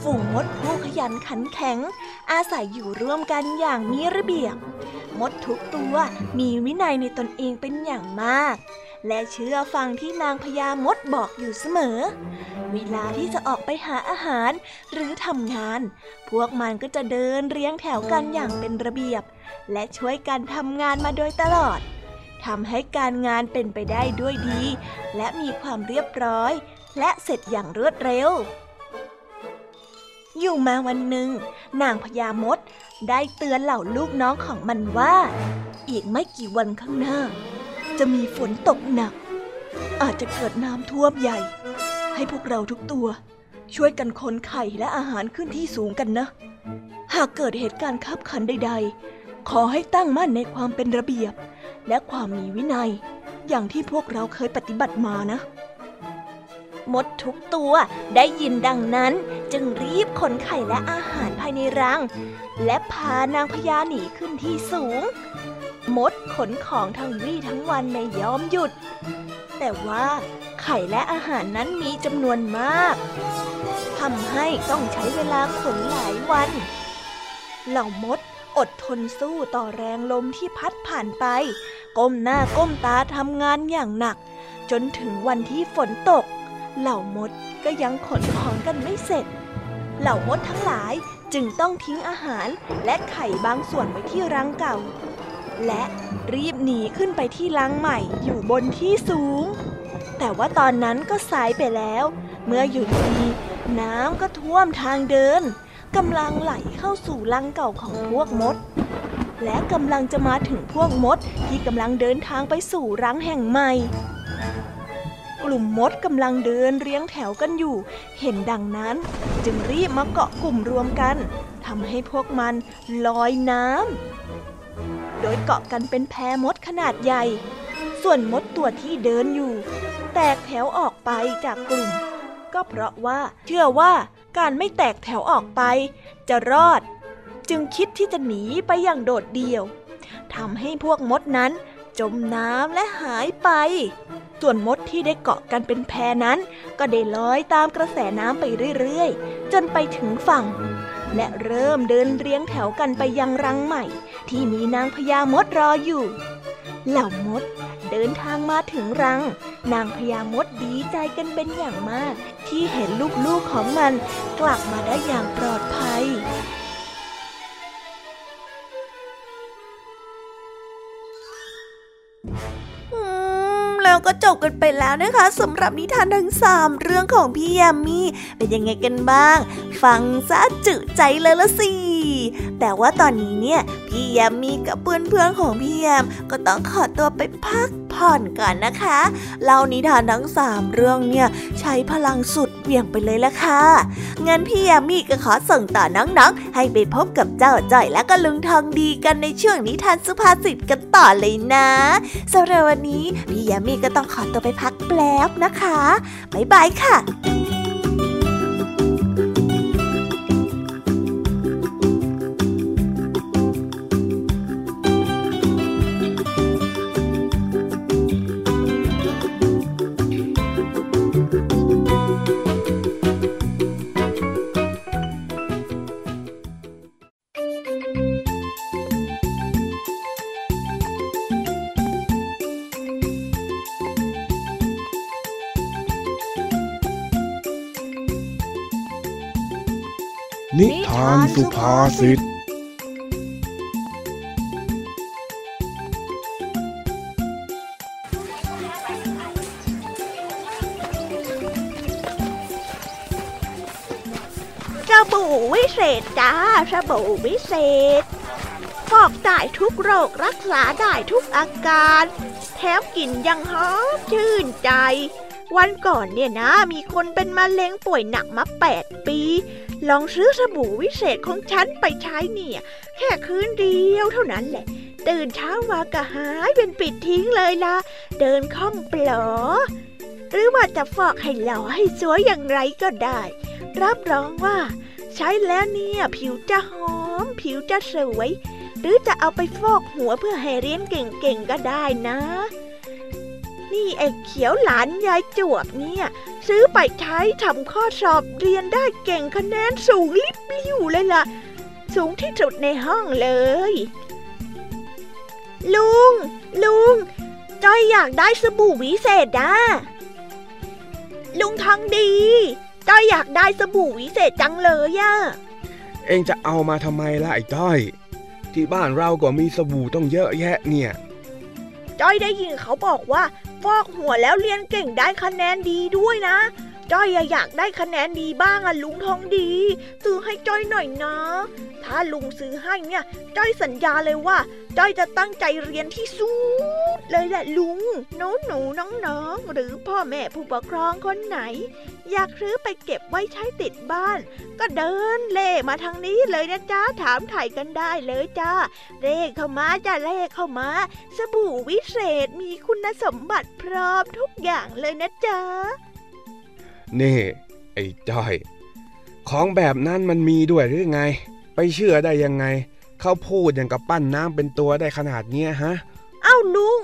S2: ฝูงมดผู้ขยันขันแข็ง อาศัยอยู่ร่วมกันอย่างมีระเบียบ มดทุกตัวมีวินัยในตนเองเป็นอย่างมาก และเชื่อฟังที่นางพญามดบอกอยู่เสมอ เวลาที่จะออกไปหาอาหารหรือทำงาน พวกมันก็จะเดินเรียงแถวกันอย่างเป็นระเบียบ และช่วยกันทำงานมาโดยตลอดทำให้การงานเป็นไปได้ด้วยดี และมีความเรียบร้อย และเสร็จอย่างรวดเร็ว อยู่มาวันหนึ่ง นางพญามดได้เตือนเหล่าลูกน้องของมันว่า อีกไม่กี่วันข้างหน้า จะมีฝนตกหนัก อาจจะเกิดน้ำท่วมใหญ่ ให้พวกเราทุกตัว ช่วยกันขนไข่และอาหารขึ้นที่สูงกันนะ หากเกิดเหตุการณ์ขับขันใด ๆ ขอให้ตั้งมั่นในความเป็นระเบียบ และความมีวินัย อย่างที่พวกเราเคยปฏิบัติมานะ มดทุกตัวได้ยินดังนั้นจึงรีบขนไข่และอาหารภายในรัง และพานางพญาหนีขึ้นที่สูง มดขนของทั้งวี่ทั้งวันไม่ยอมหยุด แต่ว่าไข่และอาหารนั้นมีจำนวนมากทำให้ต้องใช้เวลาขนหลายวัน เหล่ามดอดทนสู้ต่อแรงลมที่พัดผ่านไป ก้มหน้าก้มตาทำงานอย่างหนัก จนถึงวันที่ฝนตก เหล่ามดก็ยังขนของกันไม่เสร็จ เหล่ามดทั้งหลายจึงต้องทิ้งอาหารและไข่บางส่วนไว้ที่รังเก่า
S6: และรีบหนีขึ้นไปที่ลังใหม่อยู่บนที่สูง แต่ว่าตอนนั้นก็สายไปแล้ว เมื่อหยุดดีน้ำก็ท่วมทางเดินกำลังไหลเข้าสู่ลังเก่าของพวกมด และกำลังจะมาถึงพวกมดที่กำลังเดินทางไปสู่รังแห่งใหม่ กลุ่มมดกำลังเดินเรียงแถวกันอยู่ เห็นดังนั้น จึงรีบมาเกาะกลุ่มรวมกันทำให้พวกมันลอยน้ำโดยเกาะกันเป็นแพมดขนาดใหญ่ ส่วนมดตัวที่เดินอยู่ แตกแถวออกไปจากกลุ่ม ก็เพราะว่าเชื่อว่าการไม่แตกแถวออกไป จะรอด จึงคิดที่จะหนีไปอย่างโดดเดี่ยวทำให้พวกมดนั้นจมน้ำและหายไป ส่วนมดที่ได้เกาะกันเป็นแพนั้น ก็ได้ลอยตามกระแสน้ำไปเรื่อยๆ จนไปถึงฝั่ง และเริ่มเดินเรียงแถวกันไปยังรังใหม่ ที่มีนางพญามดรออยู่ เหล่ามดเดินทางมาถึงรัง นางพญามดดีใจกันเป็นอย่างมาก ที่เห็นลูกๆของมันกลับมาได้อย่างปลอดภัย
S1: อืม เราก็จบกันไปแล้วนะคะสำหรับนิทานทั้งสามเรื่องของพี่ยามีเป็นยังไงกันบ้าง ฟังซะจืดใจเลยละสิแต่ว่าตอนนี้เนี่ยพี่ยามีกับเพื่อนๆของพี่ยามก็ต้องขอตัวไปพัก ผ่อนก่อนนะคะเล่านิทานทั้งสามเรื่องเนี่ยใช้พลังสุดเหวี่ยงไปเลยละค่ะงั้นพี่ยามีก็ขอส่งต่อน้องๆ ให้ไปพบกับเจ้าจ้อยและก็ลุงทองดีกันในช่วงนิทานสุภาษิตกันต่อเลยนะสำหรับวันนี้พี่ยามีก็ต้องขอตัวไปพักแป๊บนะคะบ๊ายบายค่ะ
S7: สุภาษิต
S2: สบู่วิเศษจ้าสบู่วิเศษฟอกได้ทุกโรครักษาได้ทุกอาการ แถมกลิ่นยังหอมชื่นใจ วันก่อนเนี่ยนะมีคนเป็นมะเร็งป่วยหนักมาแปดปี ลองซื้อสบู่วิเศษของฉันไปใช้เนี่ย แค่คืนเดียวเท่านั้นแหละ ตื่นเช้ามาก็หายเป็นปิดทิ้งเลยล่ะ เดินคล่องเปลอ หรือว่าจะฟอกให้หล่อให้สวยอย่างไรก็ได้ รับรองว่า ใช้แล้วเนี่ย ผิวจะหอม ผิวจะสวย หรือจะเอาไปฟอกหัวเพื่อให้เรียนเก่งๆก็ได้นะ นี่ไอ้เขียวหลานยายจวบเนี่ย ซื้อไปใช้ทำข้อสอบเรียนได้เก่งคะแนนสูงลิบลิ่วเลยล่ะ สูงที่สุดในห้องเลย ลุง ลุงจอยอยากได้สบู่วิเศษนะลุงทองดีจอยอยากได้สบู่วิเศษจังเลยอะ
S7: เองจะเอามาทำไมล่ะไอ้ต้อย ที่บ้านเราก็มีสบู่ต้องเยอะแยะเนี่ย
S2: จ้อยได้ยินเขาบอกว่า ฟอกหัวแล้วเรียนเก่งได้คะแนนดีด้วยนะ จ้อยอยากได้คะแนนดีบ้างอะลุงทองดี ซื้อให้จ้อยหน่อยนะ ถ้าลุงซื้อให้เนี่ย จ้อยสัญญาเลยว่า จ้อยจะตั้งใจเรียนที่สุดเลยแหละลุงหนูหนูน้องน้องหรือพ่อแม่ผู้ปกครองคนไหน อยากซื้อไปเก็บไว้ใช้ติดบ้าน ก็เดินเล่มาทางนี้เลยนะจ๊ะถามถ่ายกันได้เลยจ้าเลขเข้ามาจ้าเลขเข้ามาสบู่วิเศษมีคุณสมบัติพร้อมทุกอย่างเลยนะจ๊ะ
S7: นี่ ไอ้จ้อย ของแบบนั้นมันมีด้วยหรือไง ไปเชื่อได้ยังไง เขาพูดอย่างกับปั้นน้ำเป็นตัวได้ขนาดเนี้ยฮะ
S2: เอ้าลุง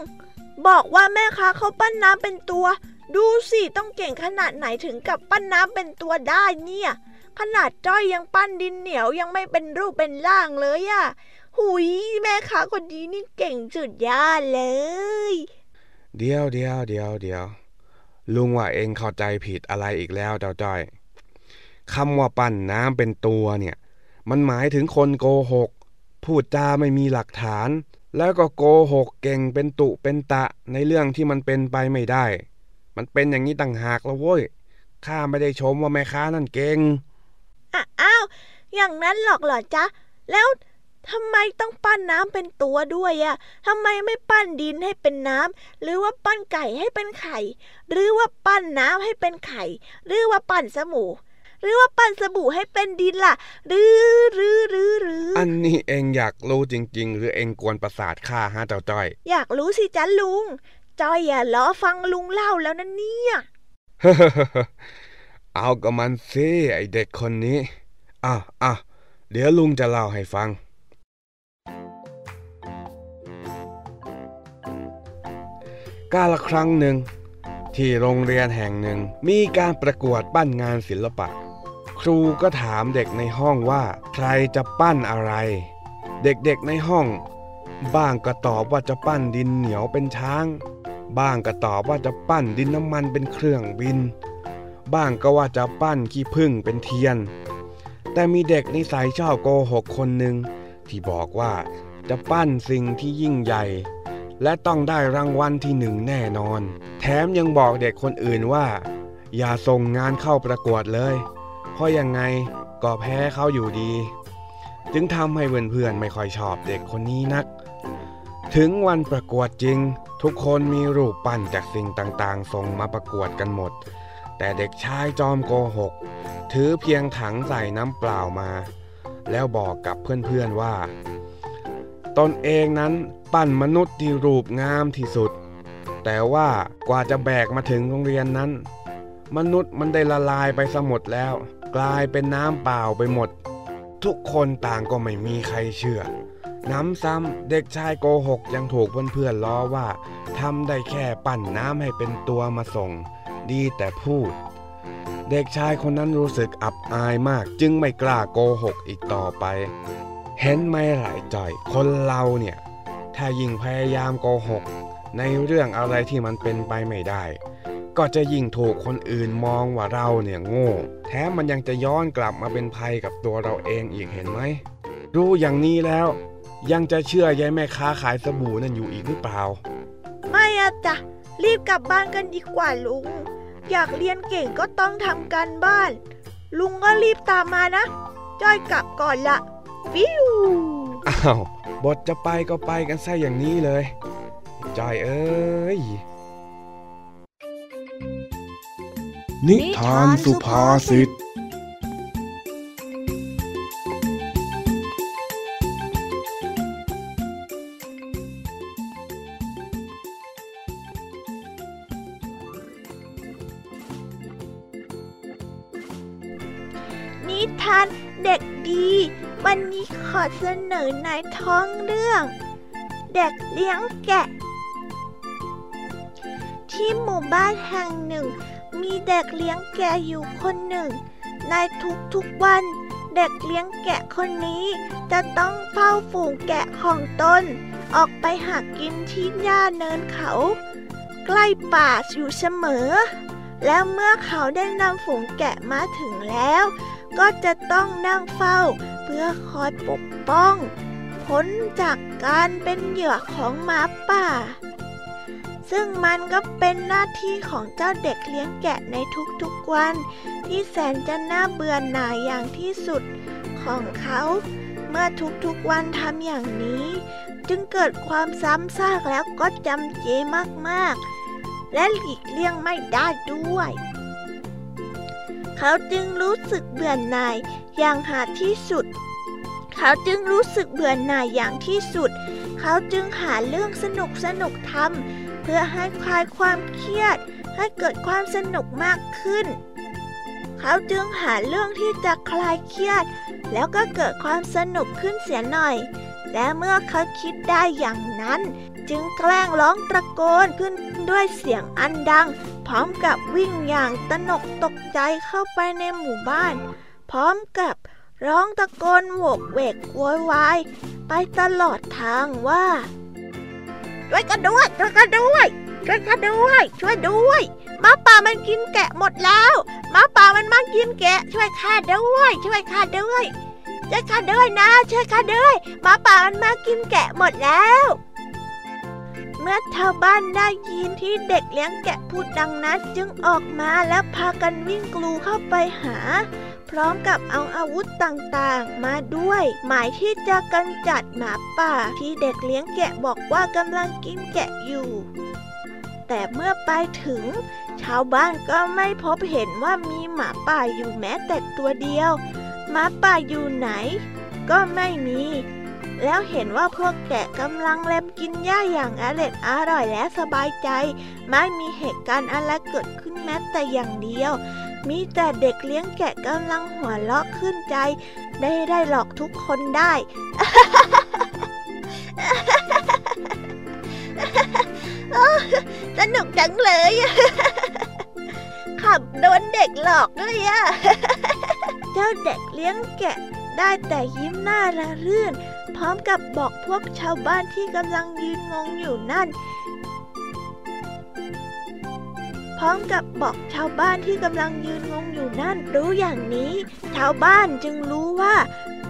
S2: บอกว่าแม่ค้าเขาปั้นน้ำเป็นตัว ดูสิต้องเก่งขนาดไหนถึงกับปั้นน้ำเป็นตัวได้เนี่ย ขนาดจ้อยยังปั้นดินเหนียวยังไม่เป็นรูปเป็นร่างเลยอะหุยแม่ค้าคนนี้นี่เก่งสุดยอดเลย
S7: เดียวเดียวเดียวเดียว ลุงว่าเองเข้าใจผิดอะไรอีกแล้วเจ้าจ้อยคำว่าปั้นน้ำเป็นตัวเนี่ย มันหมายถึงคนโกหก พูดจาไม่มีหลักฐาน แล้วก็โกหกเก่งเป็นตุเป็นตะในเรื่องที่มันเป็นไปไม่ได้ มันเป็นอย่างนี้ต่างหากแล้วเว้ยข้าไม่ได้ชมว่าแม่ค้านั่นเก่ง
S2: อ้าวอย่างนั้นหรอกเหรอจ๊ะ แล้ว ทำไมต้องปั้นน้ำเป็นตัวด้วยอะทำไมไม่ปั้นดินให้เป็นน้ำหรือว่าปั้นไก่ให้เป็นไข่ หรือว่าปั้นน้ำให้เป็นไข่ หรือว่าปั้นสมูหรือว่าปั้นสบู่ให้เป็นดินล่ะ หรือหรือหรือหรือ
S7: อันนี้เองอยากรู้จริง ๆ หรือเองกวนประสาทข้าฮะเจ้าจ้อย
S2: อยากรู้สิจ๊ะลุงจอยอย่ารอฟังลุงเล่าแล้วนะเนี่ย
S7: เอากับมันสิไอเด็กคนนี้อะอะเดี๋ยวลุงจะเล่าให้ฟัง กาละครั้งหนึ่ง ที่โรงเรียนแห่งหนึ่ง มีการประกวดปั้นงานศิลปะ ครูก็ถามเด็กในห้องว่า ใครจะปั้นอะไร เด็กๆในห้อง บ้างก็ตอบว่าจะปั้นดินเหนียวเป็นช้าง บ้างก็ตอบว่าจะปั้นดินน้ำมันเป็นเครื่องบิน บ้างก็ว่าจะปั้นขี้ผึ้งเป็นเทียน แต่มีเด็กนิสัยชอบโกหกคนหนึ่งที่บอกว่าจะปั้นสิ่งที่ยิ่งใหญ่ และต้องได้รางวัลที่หนึ่งแน่นอน แถมยังบอกเด็กคนอื่นว่า อย่าส่งงานเข้าประกวดเลย เพราะยังไงก็แพ้เขาอยู่ดี จึงทำให้เพื่อนๆไม่ค่อยชอบเด็กคนนี้นัก ถึงวันประกวดจริง ทุกคนมีรูปปั้นจากสิ่งต่างๆ ส่งมาประกวดกันหมด แต่เด็กชายจอมโกหก ถือเพียงถังใส่น้ำเปล่ามา แล้วบอกกับเพื่อนๆว่า ตนเองนั้นปั้นมนุษย์ที่รูปงามที่สุด แต่ว่ากว่าจะแบกมาถึงโรงเรียนนั้น มนุษย์มันได้ละลายไปสมดแล้ว กลายเป็นน้ำเปล่าไปหมด ทุกคนต่างก็ไม่มีใครเชื่อ น้ำซ้ำเด็กชายโกหกยังถูกเพื่อนๆล้อว่าทำได้แค่ปั่นน้ำให้เป็นตัวมาส่ง ดีแต่พูด เด็กชายคนนั้นรู้สึกอับอายมากจึงไม่กล้าโกหกอีกต่อไป เห็นไหมหลายจ่อย คนเราเนี่ย ถ้ายิ่งพยายามโกหก ในเรื่องอะไรที่มันเป็นไปไม่ได้ ก็จะยิ่งถูกคนอื่นมองว่าเราเนี่ยโง่ แถมมันยังจะย้อนกลับมาเป็นภัยกับตัวเราเองอีกเห็นไหม รู้อย่างนี้แล้ว ยังจะเชื่อยายแม่ค้าขายสบู่นั่นอยู่อีกหรือเปล่า
S2: ไม่อะจ้ะรีบกลับบ้านกันดีกว่าลุง อยากเรียนเก่งก็ต้องทำการบ้าน ลุงก็รีบตามมานะ จ้อยกลับก่อนละ ฟิว
S7: อ้าวบทจะไปก็ไปกันซะอย่างนี้เลยจอยเอ้ย นิทานสุภาษิต
S2: วันนี้ขอเสนอนายท้องเรื่อง เด็กเลี้ยงแกะ ที่หมู่บ้านแห่งหนึ่ง มีเด็กเลี้ยงแกะอยู่คนหนึ่ง ในทุกๆวัน เด็กเลี้ยงแกะคนนี้ จะต้องเฝ้าฝูงแกะของตน ออกไปหากินที่หญ้าเนินเขา ใกล้ป่าอยู่เสมอ แล้วเมื่อเขาได้นำฝูงแกะมาถึงแล้วก็จะต้องนั่งเฝ้า พื่อคอยปกป้อง พ้นจากการเป็นเหยื่อของหมาป่า ซึ่งมันก็เป็นหน้าที่ของเจ้าเด็กเลี้ยงแกะในทุกๆวัน ที่แสนจะน่าเบื่อหน่ายอย่างที่สุดของเขา เมื่อทุกๆวันทำอย่างนี้ จึงเกิดความซ้ำซากแล้วก็จำเจมากๆ และหลีกเลี่ยงไม่ได้ด้วย เขาจึงรู้สึกเบื่อหน่ายอย่างหาที่สุด เขาจึงรู้สึกเบื่อหน่ายอย่างที่สุด เขาจึงหาเรื่องสนุกสนุกทำเพื่อให้คลายความเครียด ให้เกิดความสนุกมากขึ้น เขาจึงหาเรื่องที่จะคลายเครียด แล้วก็เกิดความสนุกขึ้นเสียหน่อย และเมื่อเขาคิดได้อย่างนั้น จึงแกล้งร้องตะโกนขึ้นด้วยเสียงอันดัง พร้อมกับวิ่งอย่างตระหนกตกใจเข้าไปในหมู่บ้าน พร้อมกับร้องตะโกนโวกเวกโวยวาย ไปตลอดทางว่าช่วยกันด้วยช่วยกันด้วยช่วยกันด้วยช่วยด้วยหมาป่ามันกินแกะหมดแล้วหมาป่ามันมากินแกะ ช่วยข้าด้วย ช่วยข้าด้วยช่วยข้าด้วยนะ ช่วยข้าด้วยหมาป่ามันมากินแกะหมดแล้ว เมื่อชาวบ้านได้ยินที่เด็กเลี้ยงแกะพูดดังนั้นจึงออกมาแล้วพากันวิ่งกลูเข้าไปหา พร้อมกับเอาอาวุธต่างๆ มาด้วย หมายที่จะกันจัดหมาป่าที่เด็กเลี้ยงแกะบอกว่ากำลังกินแกะอยู่ แต่เมื่อไปถึง ชาวบ้านก็ไม่พบเห็นว่ามีหมาป่าอยู่แม้แต่ตัวเดียวหมาป่าอยู่ไหน ก็ไม่มี แล้วเห็นว่าพวกแกะกำลังเล็มกินหญ้าอย่างอร่อยอร่อยและสบายใจ ไม่มีเหตุการณ์อะไรเกิดขึ้นแม้แต่อย่างเดียว มีแต่เด็กเลี้ยงแกะกำลังหัวเราะขึ้นใจ ได้ได้หลอกทุกคนได้ สนุกจังเลย ขับโดนเด็กหลอกด้วยอะ เจ้าเด็กเลี้ยงแกะ ได้แต่ยิ้มหน้าระรื่น พร้อมกับบอกพวกชาวบ้านที่กำลังยืนงงอยู่นั่น พร้อมกับบอกชาวบ้านที่กำลังยืนงงอยู่นั่น รู้อย่างนี้ ชาวบ้านจึงรู้ว่า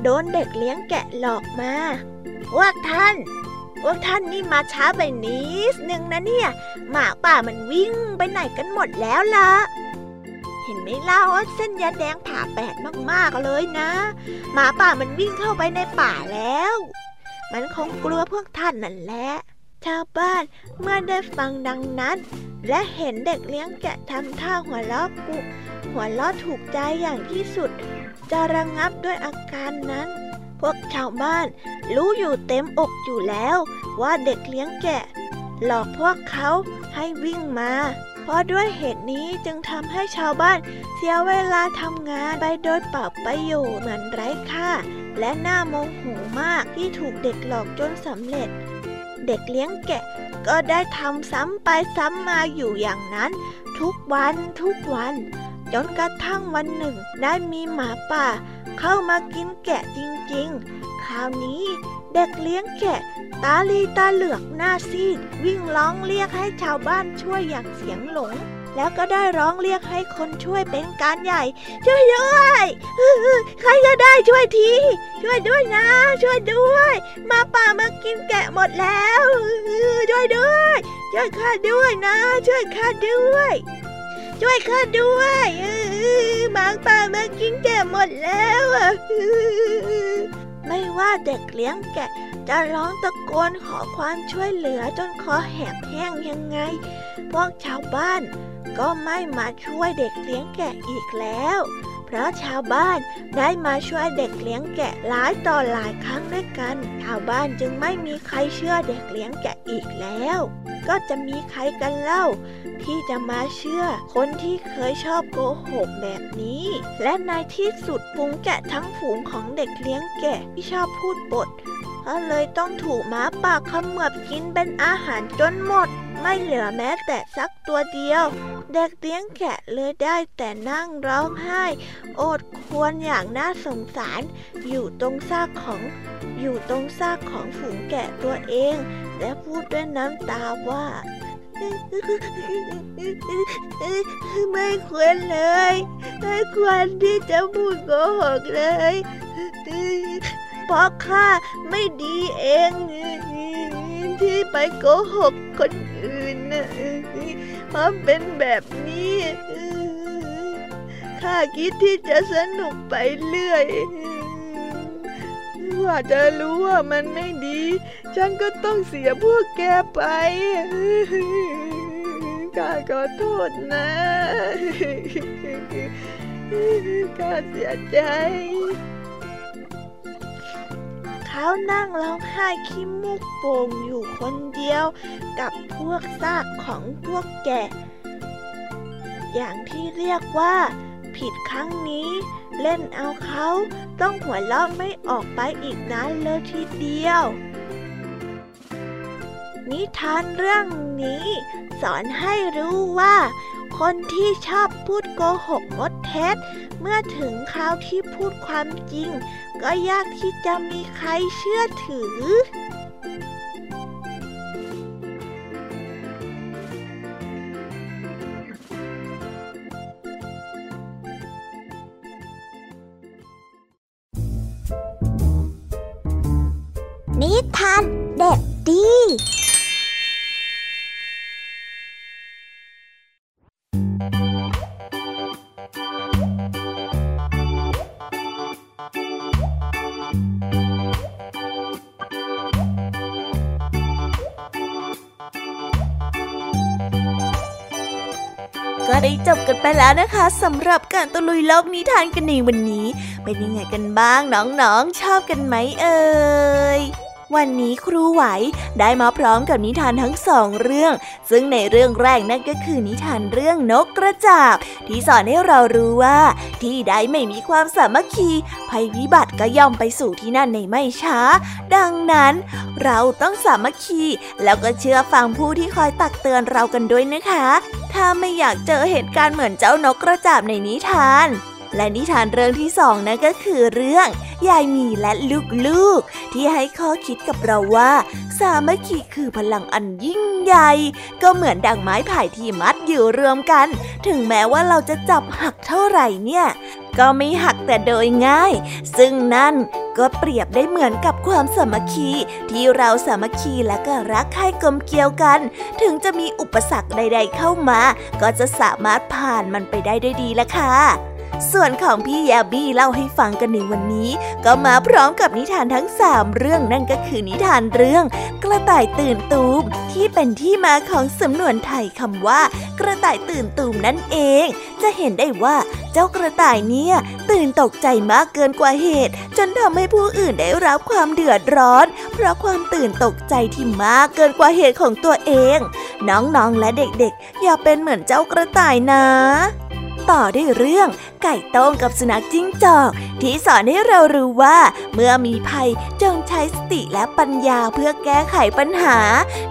S2: โดนเด็กเลี้ยงแกะหลอกมาพวกท่านพวกท่านนี่มาช้าไปนิดนึงนะเนี่ย หมาป่ามันวิ่งไปไหนกันหมดแล้วล่ะ เห็นไหมเล่าว่าเส้นยาแดงผ่าแปดมากๆเลยนะ หมาป่ามันวิ่งเข้าไปในป่าแล้ว มันคงกลัวพวกท่านนั่นแหละ ชาวบ้านเมื่อได้ฟังดังนั้น และเห็นเด็กเลี้ยงแกะทำท่าหัวเราะกุหัวเราะถูกใจอย่างที่สุด จะระงับด้วยอาการนั้น พวกชาวบ้านรู้อยู่เต็มอกอยู่แล้ว ว่าเด็กเลี้ยงแกะ หลอกพวกเขาให้วิ่งมา เพราะด้วยเหตุนี้จึงทำให้ชาวบ้านเสียเวลาทำงานไปโดยเปล่าประโยชน์เหมือนไร้ค่า และน่าโมโหมากที่ถูกเด็กหลอกจนสำเร็จ เด็กเลี้ยงแกะก็ได้ทำซ้ำไปซ้ำมาอยู่อย่างนั้น ทุกวันทุกวัน จนกระทั่งวันหนึ่งได้มีหมาป่า เข้ามากินแกะจริงๆ คราวนี้ ด็กเลี้ยงแกะ ตาลีตาเหลือกหน้าซีด วิ่งร้องเรียกให้ชาวบ้านช่วยอย่างเสียงหลง แล้วก็ได้ร้องเรียกให้คนช่วยเป็นการใหญ่ ช่วยด้วยใครก็ได้ช่วยที ช่วยด้วยนะ ช่วยด้วย มาป่ามากินแกะหมดแล้วช่วยด้วย ช่วยข้าด้วยนะ ช่วยข้าด้วยช่วยข้าด้วยหมาป่ามากินแกะหมดแล้ว ไม่ว่าเด็กเลี้ยงแกะ จะร้องตะโกนขอความช่วยเหลือจนคอแหบแห้งยังไง พวกชาวบ้านก็ไม่มาช่วยเด็กเลี้ยงแกะอีกแล้ว เพราะชาวบ้านได้มาช่วยเด็กเลี้ยงแกะหลายต่อหลายครั้งด้วยกัน ชาวบ้านจึงไม่มีใครเชื่อเด็กเลี้ยงแกะอีกแล้ว ก็จะมีใครกันเล่า ที่จะมาเชื่อ คนที่เคยชอบโกหกแบบนี้ และในที่สุดฝูงแกะทั้งฝูงของเด็กเลี้ยงแกะที่ชอบพูดบทก็เลยต้องถูกหมาป่าขมือบกินเป็นอาหารจนหมด ไม่เหลือแม้แต่สักตัวเดียว เด็กเลี้ยงแกะเลยได้แต่นั่งร้องไห้ โอดควรอย่างน่าสงสาร อยู่ตรงซากของ อยู่ตรงซากของฝูงแกะตัวเอง และพูดด้วยน้ำตาว่า ไม่ควรเลย ไม่ควรที่จะพูดโกหกเลยเพราะข้าไม่ดีเองที่ไปโกหกคนอื่นนะเพราะเป็นแบบนี้ข้าคิดที่จะสนุกไปเรื่อย ว่าจะรู้ว่ามันไม่ดี ฉันก็ต้องเสียพวกแกไปข้าขอโทษนะข้าเสียใจเขานั่งร้องไห้ขี้มูกโป่งอยู่คนเดียวกับพวกซากของพวกแกะ อย่างที่เรียกว่า ผิดครั้งนี้ เล่นเอาเขาต้องหัวเราะไม่ออกไปอีกนานเลยทีเดียว นิทานเรื่องนี้ สอนให้รู้ว่า คนที่ชอบพูดโกหกมดเท็จ เมื่อถึงคราวที่พูดความจริง ก็ยากที่จะมีใครเชื่อถือ
S3: นิทานเด็กดี
S1: ก็ได้จบกันไปแล้วนะคะสำหรับการตะลุยโลกนิทานกันในวันนี้ เป็นยังไงกันบ้างน้องๆชอบกันไหมเอ่ย วันนี้ครูไหวได้มาพร้อมกับนิทานทั้งสองเรื่อง ซึ่งในเรื่องแรกนั่นก็คือนิทานเรื่องนกกระจาบ ที่สอนให้เรารู้ว่า ที่ใดไม่มีความสามัคคี ภัยพิบัติก็ย่อมไปสู่ที่นั่นในไม่ช้า ดังนั้น เราต้องสามัคคี แล้วก็เชื่อฟังผู้ที่คอยตักเตือนเรากันด้วยนะคะ ถ้าไม่อยากเจอเหตุการณ์เหมือนเจ้านกกระจาบในนิทาน และนิทานเรื่องที่สองนั่นก็คือเรื่อง ยายมีและลูกๆ ที่ให้ข้อคิดกับเราว่า สามัคคีคือพลังอันยิ่งใหญ่ ก็เหมือนดังไม้ไผ่ที่มัดอยู่รวมกัน ถึงแม้ว่าเราจะจับหักเท่าไหร่เนี่ย ก็ไม่หักแต่โดยง่าย ซึ่งนั่นก็เปรียบได้เหมือนกับความสามัคคี ที่เราสามัคคีและก็รักใคร่กลมเกลียวกัน ถึงจะมีอุปสรรคใด ๆ เข้ามา ก็จะสามารถผ่านมันไปได้ด้วยดีละค่ะ ส่วนของพี่แยบี้เล่าให้ฟังกันในวันนี้ ก็มาพร้อมกับนิทานทั้งสามเรื่องนั่นก็คือนิทานเรื่อง กระต่ายตื่นตูมที่เป็นที่มาของสำนวนไทยคำว่า กระต่ายตื่นตูมนั่นเอง จะเห็นได้ว่าเจ้ากระต่ายเนี่ย ตื่นตกใจมากเกินกว่าเหตุ จนทำให้ผู้อื่นได้รับความเดือดร้อน เพราะความตื่นตกใจที่มากเกินกว่าเหตุของตัวเอง น้องๆและเด็กๆ อย่าเป็นเหมือนเจ้ากระต่ายนะ ต่อด้วยเรื่อง ไก่โต้งกับสุนัขจิ้งจอก ที่สอนให้เรารู้ว่า เมื่อมีภัยจงใช้สติและปัญญาเพื่อแก้ไขปัญหา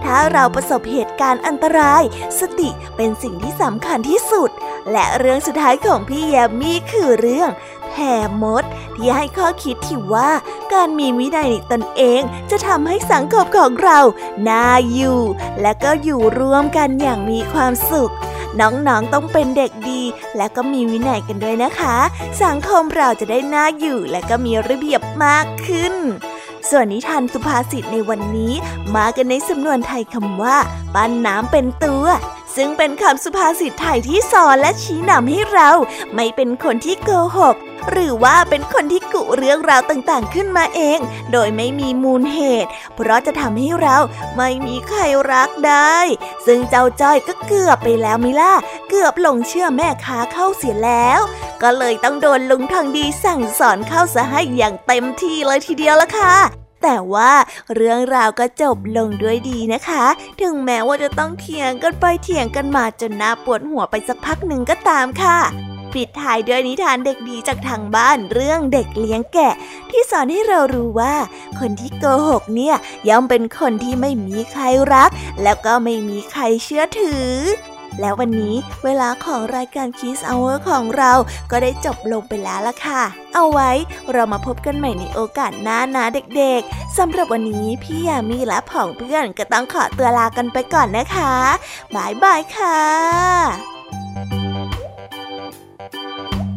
S1: ถ้าเราประสบเหตุการณ์อันตราย สติเป็นสิ่งที่สำคัญที่สุด และเรื่องสุดท้ายของพี่แยมมี่คือเรื่องแผ่มด ที่ให้ข้อคิดที่ว่าการมีวินัยในตนเองจะทำให้สังคมของเราน่าอยู่ และก็อยู่ร่วมกันอย่างมีความสุข น้องๆต้องเป็นเด็กดี และก็มีวินัยกันด้วยนะคะ สังคมเราจะได้น่าอยู่และก็มีระเบียบมากขึ้น ส่วนนิทานสุภาษิตในวันนี้ มากันในสำนวนไทยคำว่า ปั้นน้ำเป็นตัว ซึ่งเป็นคำสุภาษิตไทยที่สอนและชี้นำให้เรา ไม่เป็นคนที่โกหก หรือว่าเป็นคนที่กุเรื่องราวต่างๆขึ้นมาเอง โดยไม่มีมูลเหตุ เพราะจะทำให้เราไม่มีใครรักได้ ซึ่งเจ้าจ้อยก็เกือบไปแล้วมิล่ะ เกือบหลงเชื่อแม่ค้าเข้าเสียแล้ว ก็เลยต้องโดนลุงทองดีสั่งสอนเข้าซะให้อย่างเต็มที่เลยทีเดียวละค่ะ แต่ว่าเรื่องราวก็จบลงด้วยดีนะคะ ถึงแม้ว่าจะต้องเถียงกันไปเถียงกันมาจนน่าปวดหัวไปสักพักหนึ่งก็ตามค่ะปิดท้ายด้วยนิทานเด็กดีจากทางบ้านเรื่องเด็กเลี้ยงแกะ ที่สอนให้เรารู้ว่า คนที่โกหกเนี่ยย่อมเป็นคนที่ไม่มีใครรัก แล้วก็ไม่มีใครเชื่อถือ แล้ววันนี้เวลาของรายการ Kids Hour ของเราก็ได้จบลงไปแล้วล่ะค่ะ เอาไว้เรามาพบกันใหม่ในโอกาสหน้านะเด็กๆสำหรับวันนี้พี่ยามีและผองเพื่อนก็ต้องขอตัวลากันไปก่อนนะคะบายบายค่ะ
S8: ตา